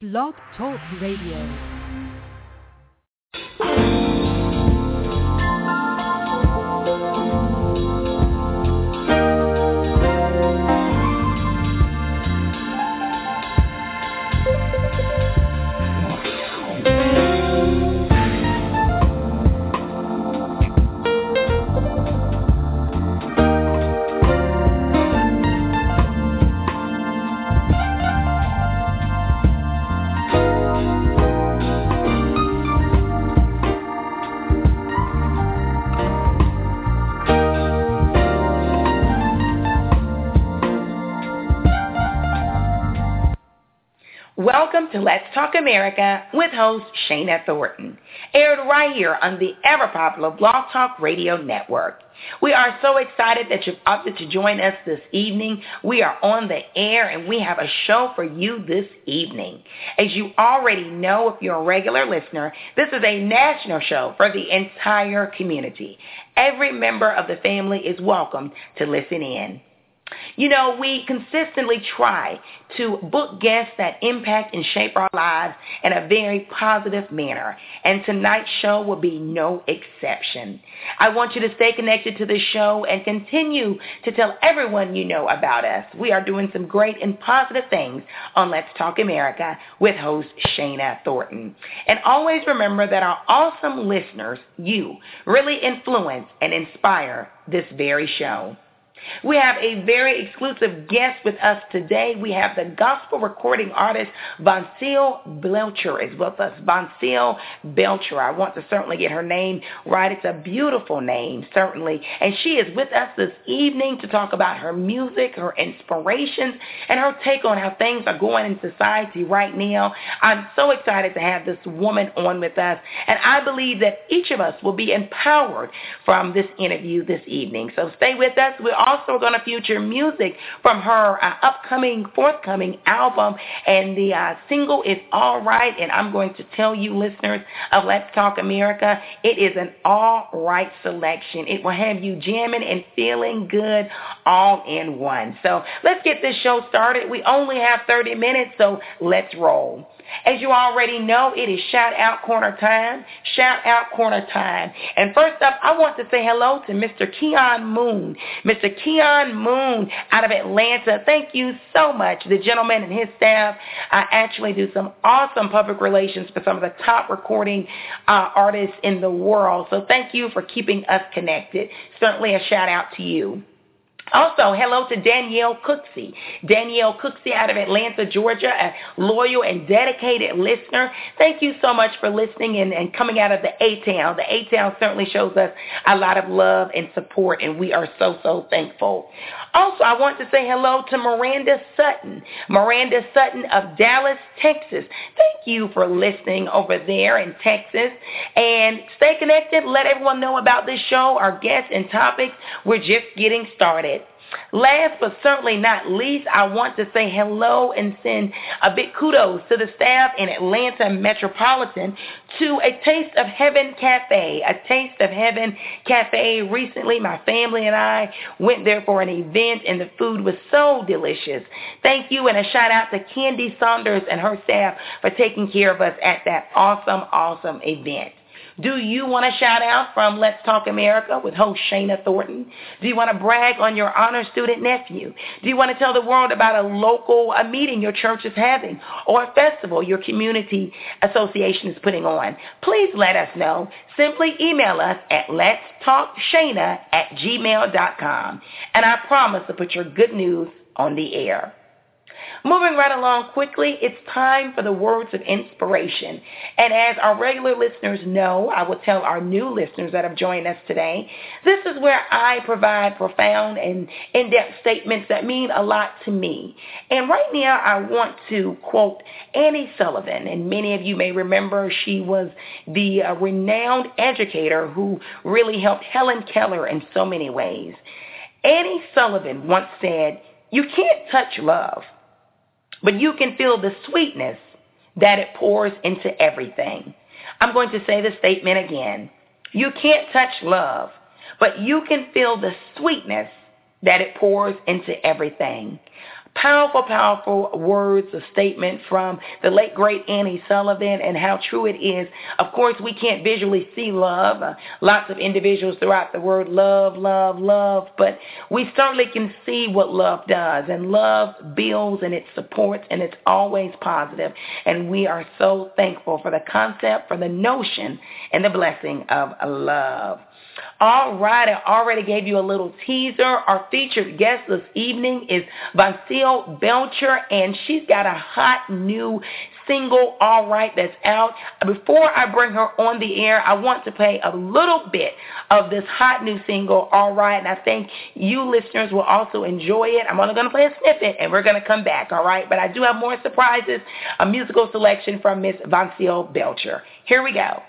Blog Talk Radio. Welcome to Let's Talk America with host Shana Thornton, aired right here on the ever-popular Blog Talk Radio Network. We are so excited that you've opted to join us this evening. We are on the air and we have a show for you this evening. As you already know, if you're a regular listener, this is a national show for the entire community. Every member of the family is welcome to listen in. You know, we consistently try to book guests that impact and shape our lives in a very positive manner. And tonight's show will be no exception. I want you to stay connected to the show and continue to tell everyone you know about us. We are doing some great and positive things on Let's Talk America with host Shana Thornton. And always remember that our awesome listeners, you, really influence and inspire this very show. We have a very exclusive guest with us today. We have the gospel recording artist Voncile Belcher is with us. Voncile Belcher. I want to certainly get her name right. It's a beautiful name, certainly. And she is with us this evening to talk about her music, her inspirations, and her take on how things are going in society right now. I'm so excited to have this woman on with us. And I believe that each of us will be empowered from this interview this evening. So stay with us. We're also going to feature music from her uh, upcoming, forthcoming album. And the uh, single is All Right. And I'm going to tell you, listeners of Let's Talk America, it is an all right selection. It will have you jamming and feeling good all in one. So let's get this show started. We only have 30 minutes, so let's roll. As you already know, it is shout out corner time. Shout out corner time. And first up, I want to say hello to Mr. Keon Moon. Mr. Keon Moon out of Atlanta. Thank you so much. The gentleman and his staff uh, actually do some awesome public relations for some of the top recording uh, artists in the world. So thank you for keeping us connected. Certainly a shout out to you. Also, hello to Danielle Cooksey. Danielle Cooksey out of Atlanta, Georgia, a loyal and dedicated listener. Thank you so much for listening and, and coming out of the A-Town. The A-Town certainly shows us a lot of love and support, and we are so, so thankful. Also, I want to say hello to Miranda Sutton. Miranda Sutton of Dallas, Texas. Thank you for listening over there in Texas. And stay connected. Let everyone know about this show, our guests and topics. We're just getting started. Last but certainly not least, I want to say hello and send a big kudos to the staff in Atlanta Metropolitan to a Taste of Heaven Cafe. A Taste of Heaven Cafe. Recently, my family and I went there for an event and the food was so delicious. Thank you and a shout out to Candy Saunders and her staff for taking care of us at that awesome, awesome event. Do you want a shout out from Let's Talk America with host Shana Thornton? Do you want to brag on your honor student nephew? Do you want to tell the world about a local a meeting your church is having or a festival your community association is putting on? Please let us know. Simply email us at letstalkshana at gmail.com. And I promise to put your good news on the air. Moving right along quickly, it's time for the words of inspiration. And as our regular listeners know, I will tell our new listeners that have joined us today, this is where I provide profound and in-depth statements that mean a lot to me. And right now, I want to quote Annie Sullivan. And many of you may remember she was the uh, renowned educator who really helped Helen Keller in so many ways. Annie Sullivan once said, you can't touch love but you can feel the sweetness that it pours into everything. I'm going to say the statement again. You can't touch love, but you can feel the sweetness that it pours into everything. Powerful, powerful words, a statement from the late, great Annie Sullivan and how true it is. Of course, we can't visually see love. Uh, lots of individuals throughout the word love, love, love, but we certainly can see what love does. And love builds and it supports and it's always positive. And we are so thankful for the concept, for the notion, and the blessing of love. All right, I already gave you a little teaser. Our featured guest this evening is Voncile Belcher, and she's got a hot new single, All Right, that's out. Before I bring her on the air, I want to play a little bit of this hot new single, All Right, and I think you listeners will also enjoy it. I'm only going to play a snippet, and we're going to come back, all right? But I do have more surprises, a musical selection from Miss Voncile Belcher. Here we go.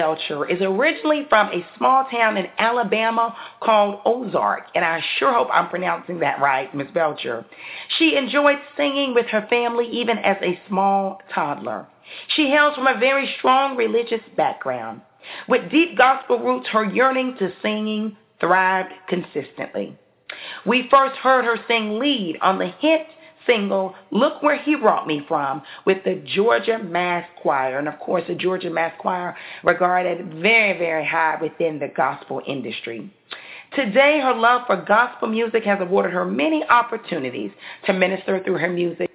Belcher is originally from a small town in Alabama called Ozark, and I sure hope I'm pronouncing that right, Miss Belcher. She enjoyed singing with her family even as a small toddler. She hails from a very strong religious background. With deep gospel roots, her yearning to singing thrived consistently. We first heard her sing lead on the hit single, Look Where He Brought Me From, with the Georgia Mass Choir. And of course, the Georgia Mass Choir regarded very, very high within the gospel industry. Today, her love for gospel music has awarded her many opportunities to minister through her music.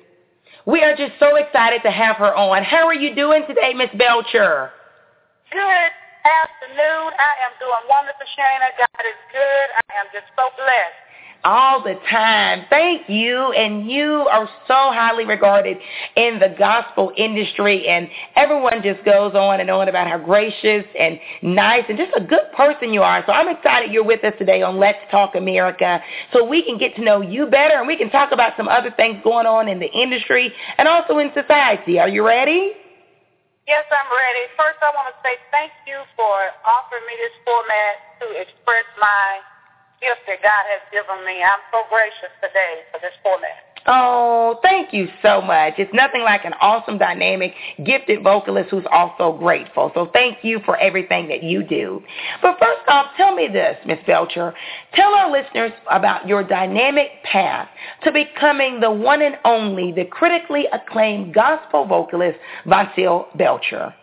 We are just so excited to have her on. How are you doing today, Miss Belcher? Good afternoon. I am doing wonderful, Shana. God is good. I am just so blessed all the time. Thank you. And you are so highly regarded in the gospel industry. And everyone just goes on and on about how gracious and nice and just a good person you are. So I'm excited you're with us today on Let's Talk America so we can get to know you better and we can talk about some other things going on in the industry and also in society. Are you ready? Yes, I'm ready. First, I want to say thank you for offering me this format to express my gift that God has given me. I'm so gracious today for this format. Oh, thank you so much. It's nothing like an awesome, dynamic, gifted vocalist who's also grateful. So thank you for everything that you do. But first off, tell me this, Miss Belcher. Tell our listeners about your dynamic path to becoming the one and only, the critically acclaimed gospel vocalist, Voncile Belcher.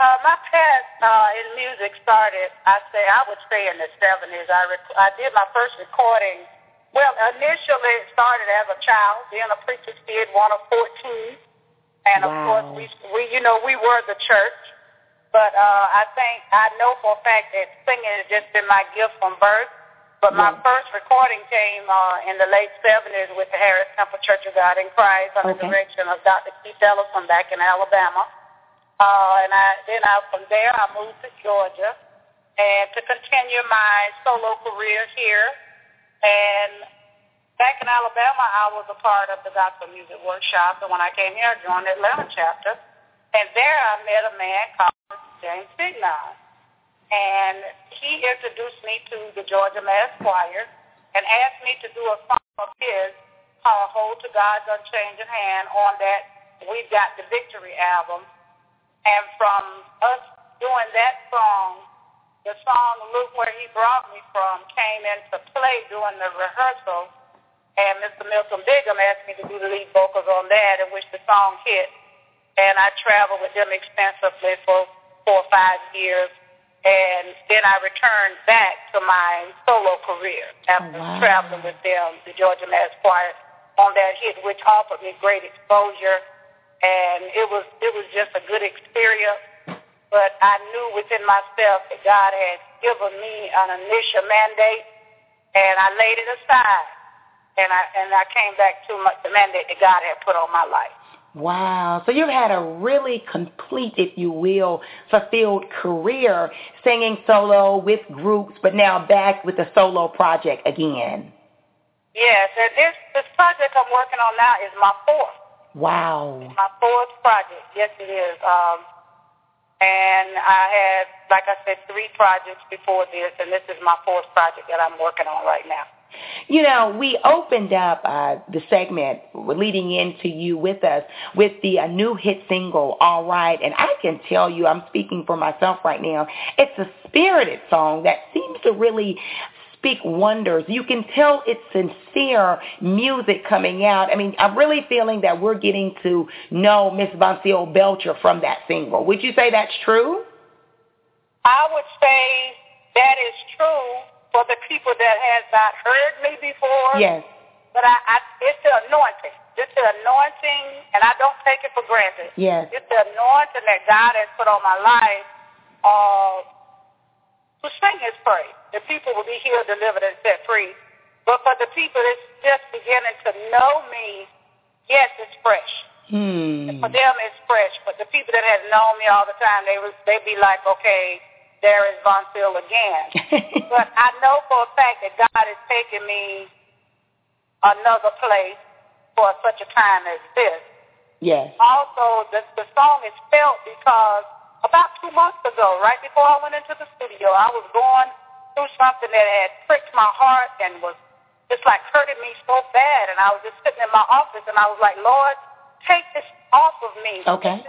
Uh, my path uh, in music started, I say, I would say in the 70s. I, rec- I did my first recording. Well, initially it started as a child, being a preacher's kid, one of 14. And of course, we, we, you know, we were the church. But uh, I think, I know for a fact that singing has just been my gift from birth. But my first recording came uh, in the late 70s with the Harris Temple Church of God in Christ under okay. the direction of Dr. Keith Ellison back in Alabama. Uh, and I, then I, from there, I moved to Georgia and to continue my solo career here. And back in Alabama, I was a part of the gospel music workshop. And when I came here, I joined the Atlanta chapter. And there I met a man called James Signon. And he introduced me to the Georgia Mass Choir and asked me to do a song of his called Hold to God's Unchanging Hand on that We've Got the Victory album and from us doing that song, the song Look Where He Brought Me From came into play during the rehearsal, and Mr. Milton Bigham asked me to do the lead vocals on that, in which the song hit. And I traveled with them extensively for four or five years. And then I returned back to my solo career after oh, wow. traveling with them, the Georgia Mass Choir, on that hit, which offered me great exposure. And it was it was just a good experience but I knew within myself that God had given me an initial mandate, and I laid it aside, and I and I came back to my, the mandate that God had put on my life. Wow. So you've had a really complete, if you will, fulfilled career singing solo with groups, but now back with the solo project again. Yes, and this this project I'm working on now is my fourth. Wow. my fourth project. Yes, it is. Um, and I had, like I said, three projects before this, and this is my fourth project that I'm working on right now. You know, we opened up uh, the segment leading into you with us with the uh, new hit single, All Right. And I can tell you, I'm speaking for myself right now, it's a spirited song that seems to really speak wonders. You can tell it's sincere music coming out. I mean, I'm really feeling that we're getting to know Miss Voncile Belcher from that single. Would you say that's true? I would say that is true for the people that has not heard me before. Yes. But I, I it's the anointing. It's the anointing, and I don't take it for granted. Yes. It's the anointing that God has put on my life uh, to sing His praise the people will be healed, delivered, and set free. But for the people that's just beginning to know me, yes, it's fresh. Hmm. For them, it's fresh. But the people that have known me all the time, they was they be like, okay, there is Voncile again. but I know for a fact that God is taking me another place for such a time as this. Yes. Also, the, the song is felt because about two months ago, right before I went into the studio, I was going through something that had pricked my heart and was just like hurting me so bad. And I was just sitting in my office and I was like, Lord, take this off of me. Okay.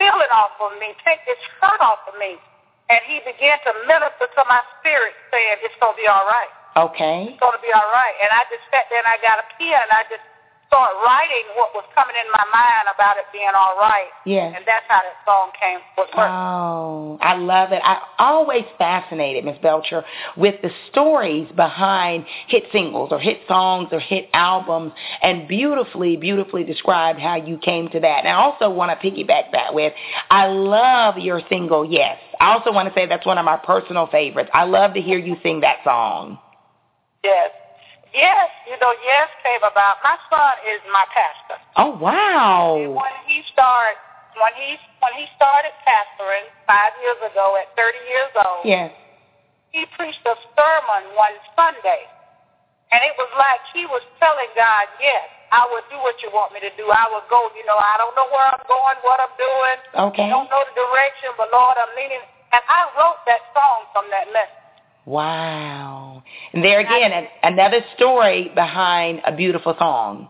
Feel it off of me. Take this hurt off of me. And he began to minister to my spirit saying, it's going to be all right. Okay. It's going to be all right. And I just sat there and I got a pen and I just start writing what was coming in my mind about it being all right. Yes. And that's how that song came Oh, I love it. I always fascinated, Miss Belcher, with the stories behind hit singles or hit songs or hit albums and beautifully, beautifully described how you came to that. And I also want to piggyback that with, I love your single, Yes. I also want to say that's one of my personal favorites. I love to hear you sing that song. Yes. Yes, you know, yes came about. My son is my pastor. Oh wow! And when he started, when he when he started pastoring five years ago at 30 years old, yes, he preached a sermon one Sunday, and it was like he was telling God, "Yes, I will do what you want me to do. I will go. You know, I don't know where I'm going, what I'm doing. Okay. I don't know the direction, but Lord, I'm leaning." And I wrote that song from that message. Wow. And there again, another story behind a beautiful song.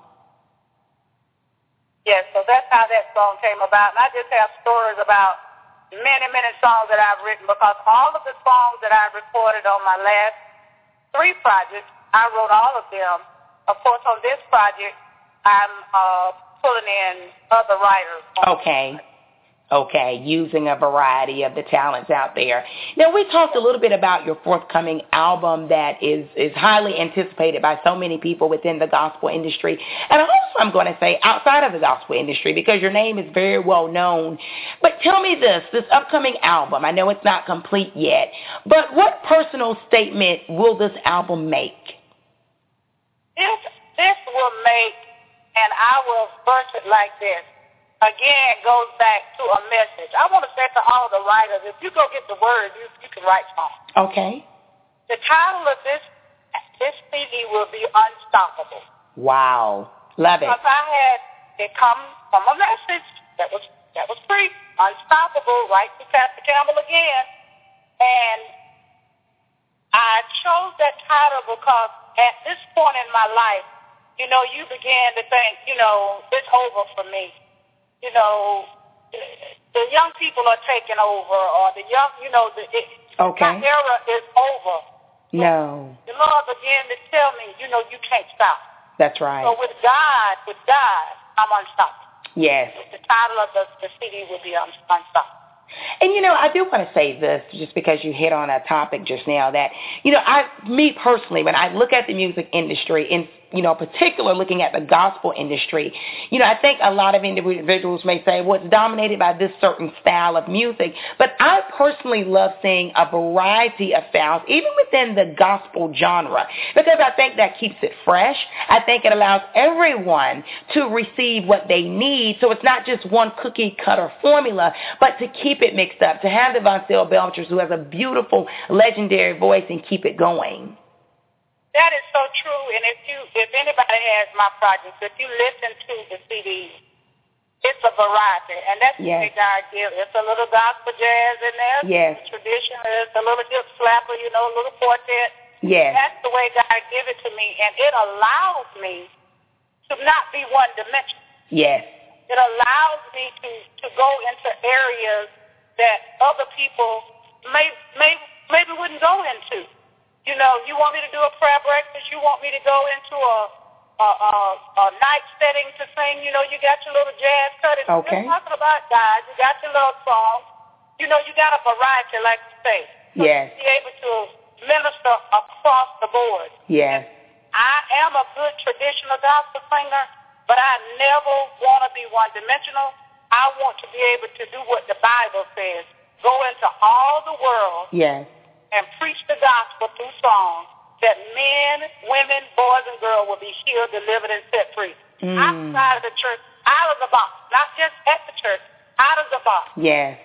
Yes, so that's how that song came about. And I just have stories about many, many songs that I've written because all of the songs that I recorded on my last three projects, I wrote all of them. Of course, on this project, I'm uh, pulling in other writers. Okay. Okay, using a variety of the talents out there. Now we talked a little bit about your forthcoming album that is is highly anticipated by so many people within the gospel industry, and also I'm going to say outside of the gospel industry because your name is very well known. But tell me this: this upcoming album. I know it's not complete yet, but what personal statement will this album make? This this will make, and I will verse it like this again goes back to a message. I want to say to all the writers, if you go get the word, you, you can write songs. Okay. The title of this this CD will be Unstoppable. Wow. Love it. Because I had it come from a message that was that was free, Unstoppable, right to Pastor Campbell again. And I chose that title because at this point in my life, you know, you began to think, you know, it's over for me you know, the young people are taking over, or the young, you know, the, it, Okay. My era is over. No. The Lord began to tell me, you know, you can't stop. That's right. So with God, with God, I'm unstoppable. Yes. The title of the, the CD will be un- Unstoppable. And you know, I do want to say this just because you hit on a topic just now that, you know, I, me personally, when I look at the music industry, in you know, particular looking at the gospel industry, you know, I think a lot of individuals may say, well, it's dominated by this certain style of music. But I personally love seeing a variety of styles, even within the gospel genre, because I think that keeps it fresh. I think it allows everyone to receive what they need. So it's not just one cookie cutter formula, but to keep it mixed up, to have the Voncile Belchers who has a beautiful, legendary voice and keep it going. That is so true. And if you, if anybody has my projects, if you listen to the CD, it's a variety, and that's yes. what God gives. It's a little gospel jazz in there. Yes. Tradition. It's a little hip slapper, you know, a little quartet. Yes. That's the way God give it to me, and it allows me to not be one dimensional. Yes. It allows me to to go into areas that other people may may maybe wouldn't go into. You know, you want me to do a prayer breakfast. You want me to go into a a, a, a night setting to sing. You know, you got your little jazz cut. It's okay. You're talking about God. You got your love songs. You know, you got a variety, like you say. So yes. To be able to minister across the board. Yes. I am a good traditional gospel singer, but I never want to be one-dimensional. I want to be able to do what the Bible says. Go into all the world. Yes and preach the gospel through song that men, women, boys, and girls will be healed, delivered, and set free. Mm. Outside of the church, out of the box, not just at the church, out of the box. Yes.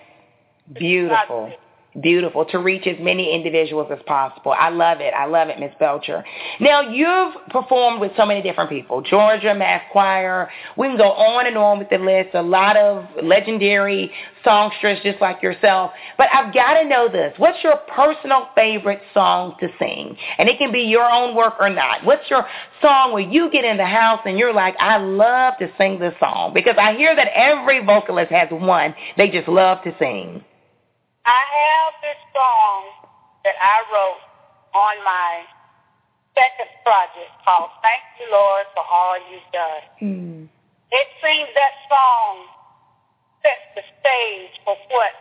Beautiful beautiful to reach as many individuals as possible. I love it. I love it, Miss Belcher. Now, you've performed with so many different people. Georgia Mass Choir. We can go on and on with the list. A lot of legendary songsters just like yourself. But I've got to know this. What's your personal favorite song to sing? And it can be your own work or not. What's your song where you get in the house and you're like, I love to sing this song? Because I hear that every vocalist has one they just love to sing. I have this song that I wrote on my second project called Thank You, Lord, for All You've Done. Mm. It seems that song sets the stage for what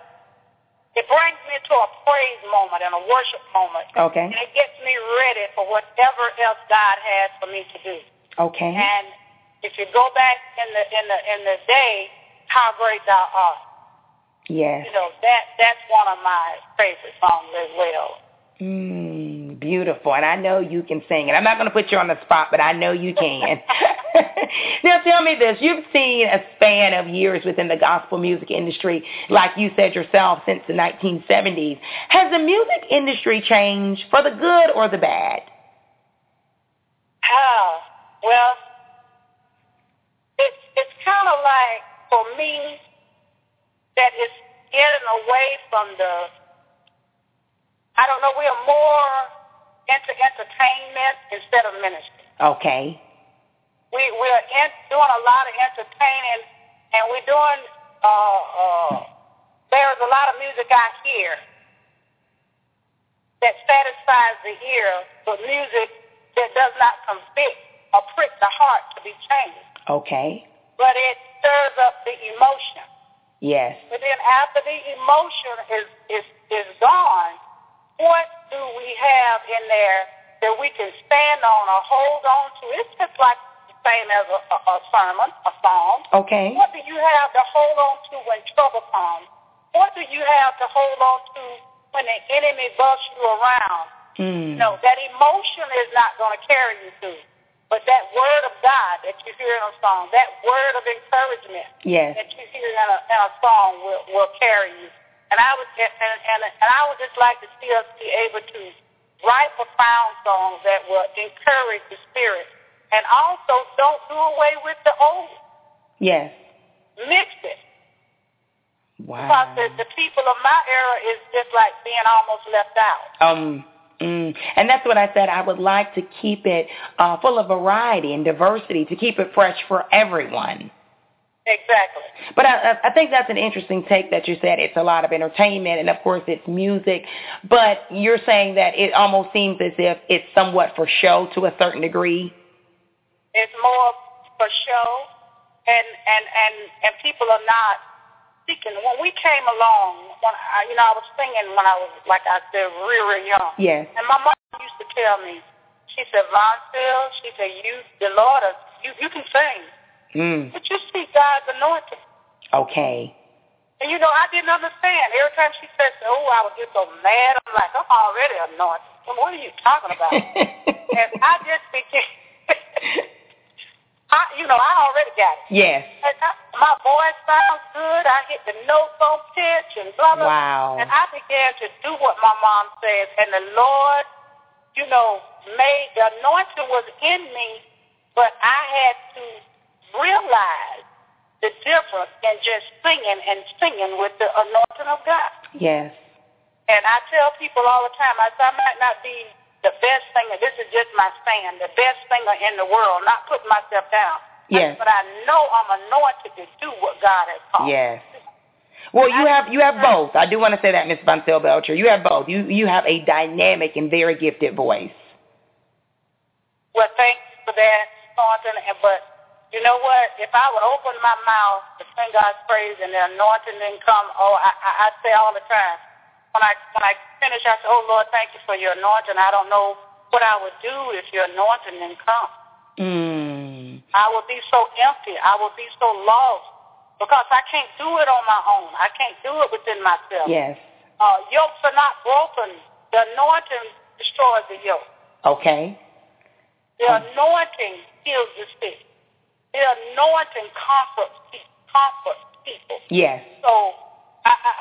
it brings me to a praise moment and a worship moment. Okay. And it gets me ready for whatever else God has for me to do. Okay. And if you go back in the in the in the day, how great thou art. Yes. You know, that that's one of my favorite songs as well. Mm, beautiful. And I know you can sing. And I'm not going to put you on the spot, but I know you can. now tell me this. You've seen a span of years within the gospel music industry, like you said yourself, since the 1970s. Has the music industry changed for the good or the bad? Ah, well, it's it's kind of like for me that is getting away from the, I don't know, we are more into entertainment instead of ministry. Okay. We, we're in, doing a lot of entertaining, and we're doing, uh, uh, there's a lot of music out here that satisfies the ear, but music that does not convict or prick the heart to be changed. Okay. But it stirs up the emotion. Yes. But then after the emotion is, is, is gone, what do we have in there that we can stand on or hold on to? It's just like the same as a, a, a sermon, a song. Okay. What do you have to hold on to when trouble comes? What do you have to hold on to when the enemy busts you around? Mm. No, that emotion is not going to carry you through. But that word of God that you hear in a song, that word of encouragement yes. that you hear in a, in a song will, will carry you. And I would and, and and I would just like to see us be able to write profound songs that will encourage the spirit, and also don't do away with the old. Yes. Mix it. Wow. Because the, the people of my era is just like being almost left out. Um. Mm. And that's what I said. I would like to keep it uh, full of variety and diversity, to keep it fresh for everyone. Exactly. But I, I think that's an interesting take that you said it's a lot of entertainment and of course it's music, but you're saying that it almost seems as if it's somewhat for show to a certain degree. It's more for show, and and and and people are not seeking. When we came along, when I, you know, I was singing when I was like I said, real real young. Yes. And my mom used to tell me, she said, Von Phil, she said, you, the Lord, you you can sing, Mm. but you see God's anointing. Okay. And you know, I didn't understand. Every time she said, "Oh," I would get so mad. I'm like, "I'm already anointed. What are you talking about?" and I just became, I, you know, I already got it. yes. And I, my voice sounds good. I hit the notes on pitch and blah blah. Wow. And I began to do what my mom says, and the Lord, you know, made the anointing was in me, but I had to realize the difference in just singing and singing with the anointing of God. Yes. And I tell people all the time, I I might not be the best singer. This is just my stand, the best singer in the world. Not putting myself down. Yes. But I know I'm anointed to do what God has called. Yes. Well, you have you have both. I do want to say that, Miss Voncile Belcher. You have both. You you have a dynamic and very gifted voice. Well, thanks for that, Thornton. But you know what? If I would open my mouth to sing God's praise and the anointing didn't come, oh, I, I, I say all the time. When I when I finish, I say, Oh Lord, thank you for your anointing. I don't know what I would do if your anointing didn't come. Mm. I would be so empty. I would be so lost because I can't do it on my own. I can't do it within myself. Yes. Uh, yokes are not broken. The anointing destroys the yoke. Okay. The anointing heals the sick. The anointing comforts. Comforts people. Yes. So I, I,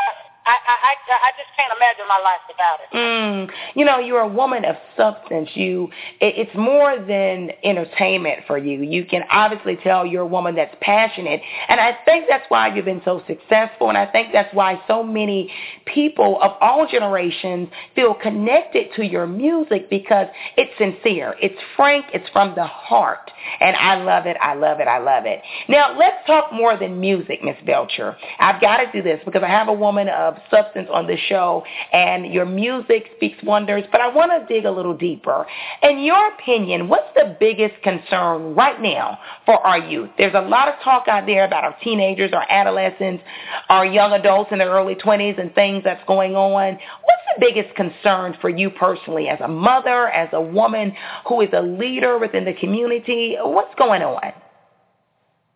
I, I, I, just can't imagine my life without it. Mm, you know, you're a woman of substance. You, it, it's more than entertainment for you. You can obviously tell you're a woman that's passionate, and I think that's why you've been so successful. And I think that's why so many people of all generations feel connected to your music because it's sincere, it's frank, it's from the heart, and I love it. I love it. I love it. Now let's talk more than music, Miss Belcher. I've got to do this because I have a woman of substance on the show and your music speaks wonders, but I want to dig a little deeper. In your opinion, what's the biggest concern right now for our youth? There's a lot of talk out there about our teenagers, our adolescents, our young adults in their early 20s and things that's going on. What's the biggest concern for you personally as a mother, as a woman who is a leader within the community? What's going on?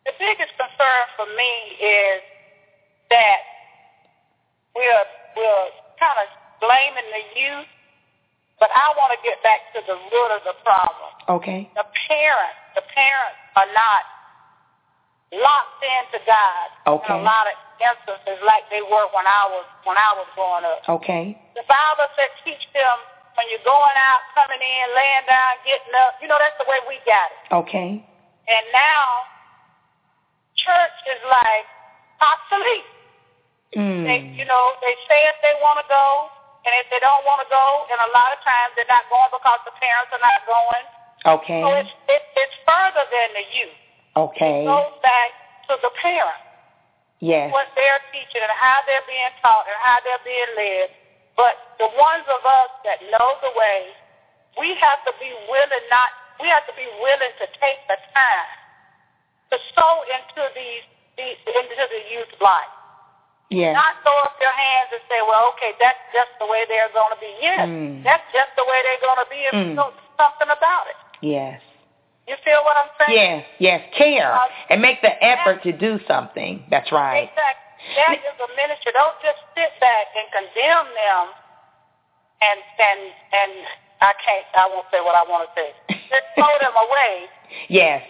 The biggest concern for me is that we're we're kind of blaming the youth, but I want to get back to the root of the problem. Okay. The parents, the parents are not locked into God Okay. in a lot of instances like they were when I was when I was growing up. Okay. The Bible said teach them when you're going out, coming in, laying down, getting up. You know that's the way we got it. Okay. And now church is like obsolete. Mm. They, you know, they say if they want to go, and if they don't want to go, and a lot of times they're not going because the parents are not going. Okay. So it's it, it's further than the youth. Okay. It goes back to the parents, Yes. what they're teaching and how they're being taught and how they're being led. But the ones of us that know the way, we have to be willing not. We have to be willing to take the time to sow into these, these into the youth life. Yes. Not throw up your hands and say, well, okay, that's just the way they're going to be. Yes, Mm. that's just the way they're going to be if Mm. you do something about it. Yes. You feel what I'm saying? Yes. Yes. Care Uh, and make the effort to do something. That's right. Exactly. That is a ministry. Don't just sit back and condemn them and and and I can't I won't say what I want to say. Just throw them away. Yes.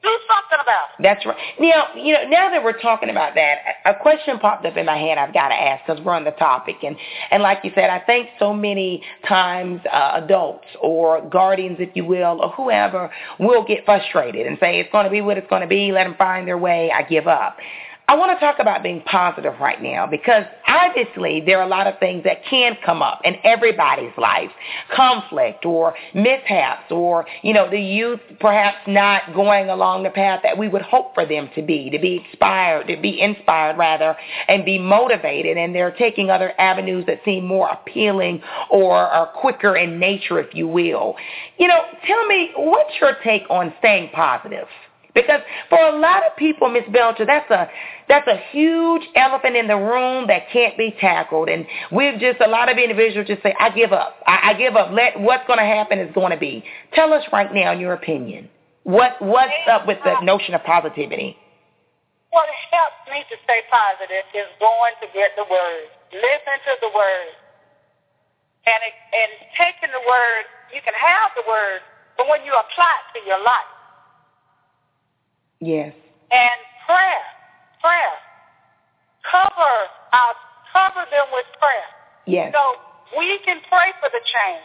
Do something about it. That's right. Now, you know, now that we're talking about that, a question popped up in my head. I've got to ask because we're on the topic, and and like you said, I think so many times uh, adults or guardians, if you will, or whoever will get frustrated and say it's going to be what it's going to be. Let them find their way. I give up. I want to talk about being positive right now because obviously there are a lot of things that can come up in everybody's life. Conflict or mishaps or, you know, the youth perhaps not going along the path that we would hope for them to be, to be inspired, to be inspired rather, and be motivated. And they're taking other avenues that seem more appealing or are quicker in nature, if you will. You know, tell me, what's your take on staying positive? Because for a lot of people, Miss Belcher, that's a that's a huge elephant in the room that can't be tackled. And we've just a lot of individuals just say, I give up. I, I give up. Let what's going to happen is going to be. Tell us right now, in your opinion, what what's up with the notion of positivity? What helps me to stay positive is going to get the word, listen to the word, and it, and taking the word. You can have the word, but when you apply it to your life Yes. and prayer, prayer. Cover our, cover them with prayer. Yes. So we can pray for the change,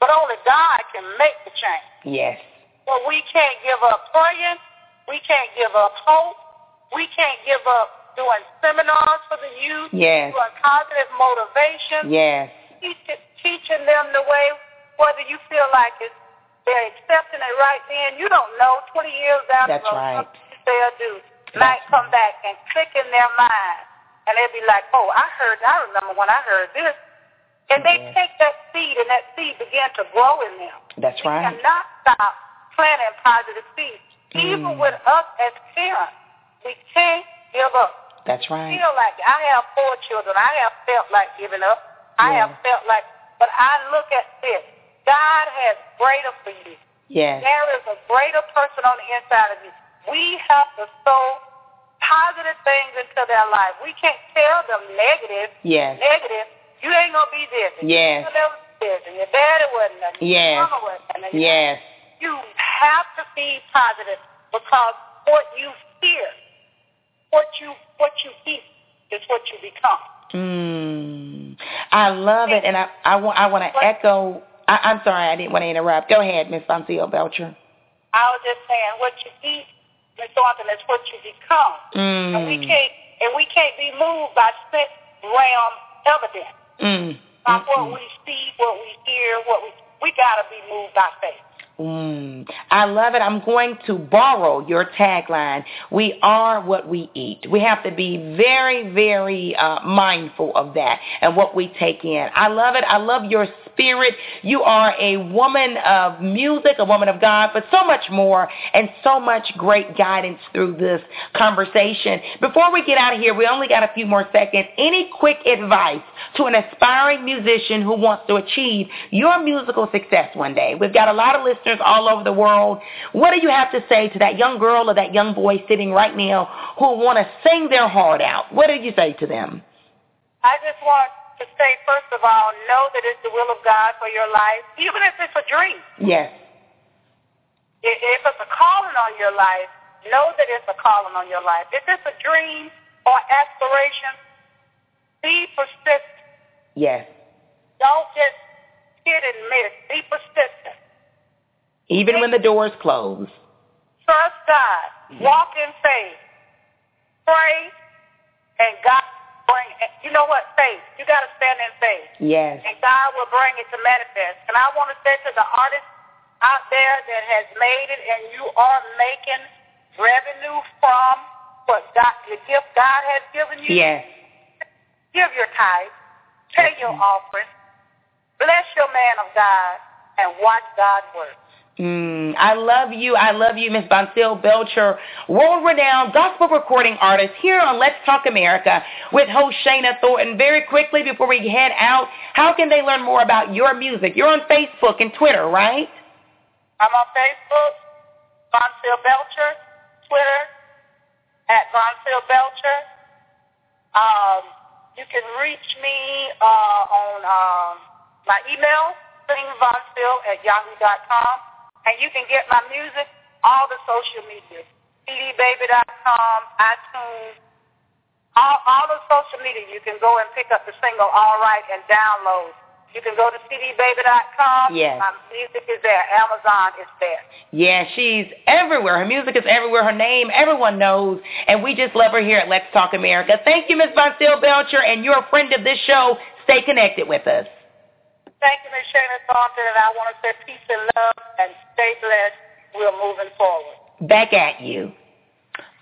but only God can make the change. Yes. But we can't give up praying. We can't give up hope. We can't give up doing seminars for the youth. Yes. Doing positive motivation. Yes. Teach, teaching them the way, whether you feel like it's they're accepting it right then. You don't know. 20 years down the road, right. something they'll do might come back and click in their mind. And they'll be like, oh, I heard, I remember when I heard this. And they Yes. take that seed and that seed begin to grow in them. That's We right. cannot stop planting positive seeds. Even Mm. with us as parents, we can't give up. That's right. Feel like I have four children. I have felt like giving up. I Yeah. have felt like, but I look at this. God has greater for you. Yes. There is a greater person on the inside of you. We have to sow positive things into their life. We can't tell them negative. Yes. Negative. You ain't gonna be this. Yes. This, and your daddy wasn't. Your Yes. mama wasn't. Your- Yes. You have to be positive because what you hear, what you what you eat, is what you become. Mm. I love it, and I I want I want to echo. I, I'm sorry, I didn't want to interrupt. Go ahead, Miss Voncile Belcher. I was just saying, what you eat, Miss Thornton, is what you become. And we Mm. can't and we can't be moved by sense realm evidence. Mm. By what Mm-mm. we see, what we hear, what we we gotta be moved by faith. Mm. I love it. I'm going to borrow your tagline. We are what we eat. We have to be very, very uh, mindful of that and what we take in. I love it. I love your spirit. You are a woman of music, a woman of God, but so much more and so much great guidance through this conversation. Before we get out of here, we only got a few more seconds. Any quick advice to an aspiring musician who wants to achieve your musical success one day? We've got a lot of listeners all over the world. What do you have to say to that young girl or that young boy sitting right now who want to sing their heart out? What do you say to them? I just want to say, first of all, know that it's the will of God for your life, even if it's a dream. Yes. If it's a calling on your life, know that it's a calling on your life. If it's a dream or aspiration, be persistent. Yes. Don't just hit and miss. Be persistent. Even when the doors close. Trust God. Mm-hmm. Walk in faith. Pray, and God bring. You know what? Faith. You got to stand in faith, Yes. and God will bring it to manifest. And I want to say to the artists out there that has made it, and you are making revenue from what God, the gift God has given you. Yes. Give your tithe. Pay your mm-hmm. offering. Bless your man of God, and watch God work. Mm, I love you. I love you, Miss Voncile Belcher, world-renowned gospel recording artist here on Let's Talk America with host Shana Thornton. Very quickly before we head out, how can they learn more about your music? You're on Facebook and Twitter, right? I'm on Facebook, Voncile Belcher, Twitter, at Voncile Belcher. Um, you can reach me uh, on um, my email, singvonsil at yahoo.com. And you can get my music, all the social media, cdbaby.com, iTunes, all, all the social media. You can go and pick up the single All Right and download. You can go to cdbaby.com. Yes. My music is there. Amazon is there. Yeah, she's everywhere. Her music is everywhere. Her name, everyone knows. And we just love her here at Let's Talk America. Thank you, Ms. Voncile Belcher, and you're a friend of this show. Stay connected with us. Thank you, Ms. Shana Thornton, and I want to say peace and love and stay blessed. We're moving forward. Back at you.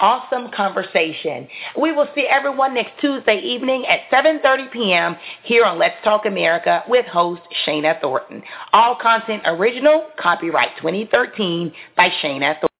Awesome conversation. We will see everyone next Tuesday evening at 7.30 p.m. here on Let's Talk America with host Shana Thornton. All content original, copyright 2013 by Shana Thornton.